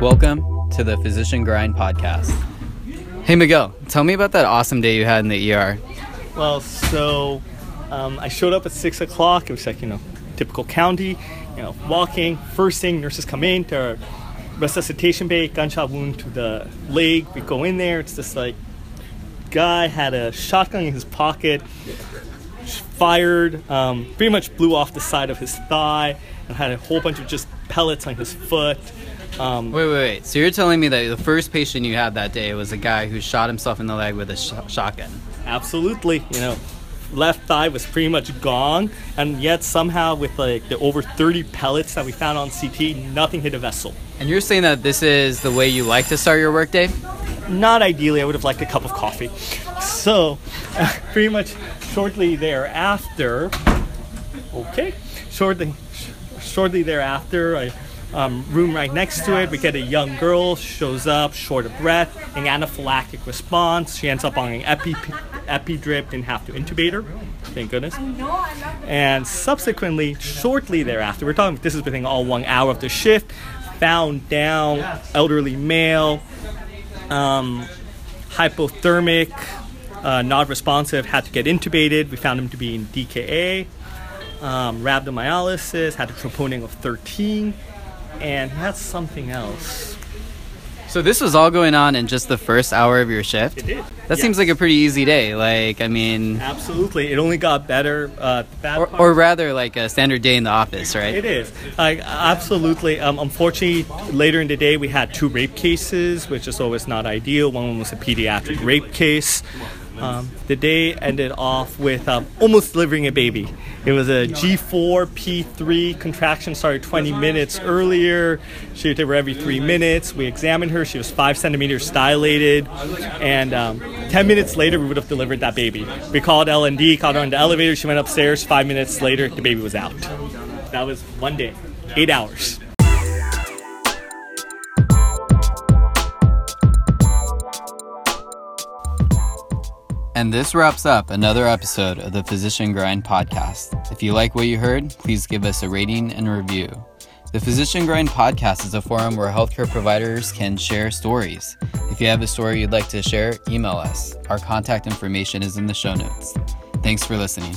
Welcome to the Physician Grind podcast. Hey Miguel, tell me about that awesome day you had in the ER. Well, so um, I showed up at six o'clock. It was like you know, typical county. You know, walking. First thing, nurses come in to resuscitation bay, gunshot wound to the leg. We go in there. It's just like guy had a shotgun in his pocket, fired, um, pretty much blew off the side of his thigh, and had a whole bunch of just pellets on his foot. Um, Wait, wait, wait. So you're telling me that the first patient you had that day was a guy who shot himself in the leg with a sh- shotgun? Absolutely, you know, left thigh was pretty much gone, and yet somehow with like the over 30 pellets that we found on CT, nothing hit a vessel. And you're saying that this is the way you like to start your workday? Not ideally, I would have liked a cup of coffee. So, pretty much shortly thereafter, okay, shortly, shortly thereafter, I um, room right next to it. We get a young girl shows up, short of breath, an anaphylactic response. She ends up on an epi epi drip, didn't have to intubate her. Thank goodness. And subsequently, shortly thereafter, we're talking. This is within all one hour of the shift. Found down, elderly male, um, hypothermic, uh, not responsive, had to get intubated. We found him to be in DKA, um, rhabdomyolysis, had a troponin of 13, and he had something else. So this was all going on in just the first hour of your shift? It did. That seems like a pretty easy day. Like, I mean, Absolutely, it only got better. Uh, or, or rather like a standard day in the office, right? It is. Like, absolutely. Um, unfortunately, later in the day, we had two rape cases, which is always not ideal. One was a pediatric rape case. Um, the day ended off with um, almost delivering a baby. It was a G4 P3 contraction started 20 minutes earlier. She would deliver every three minutes. We examined her. She was five centimeters dilated, and um, 10 minutes later, we would have delivered that baby. We called L&D, called her on the elevator. She went upstairs. Five minutes later, the baby was out. That was one day, eight hours. And this wraps up another episode of the Physician Grind podcast. If you like what you heard, please give us a rating and review. The Physician Grind podcast is a forum where healthcare providers can share stories. If you have a story you'd like to share, email us. Our contact information is in the show notes. Thanks for listening.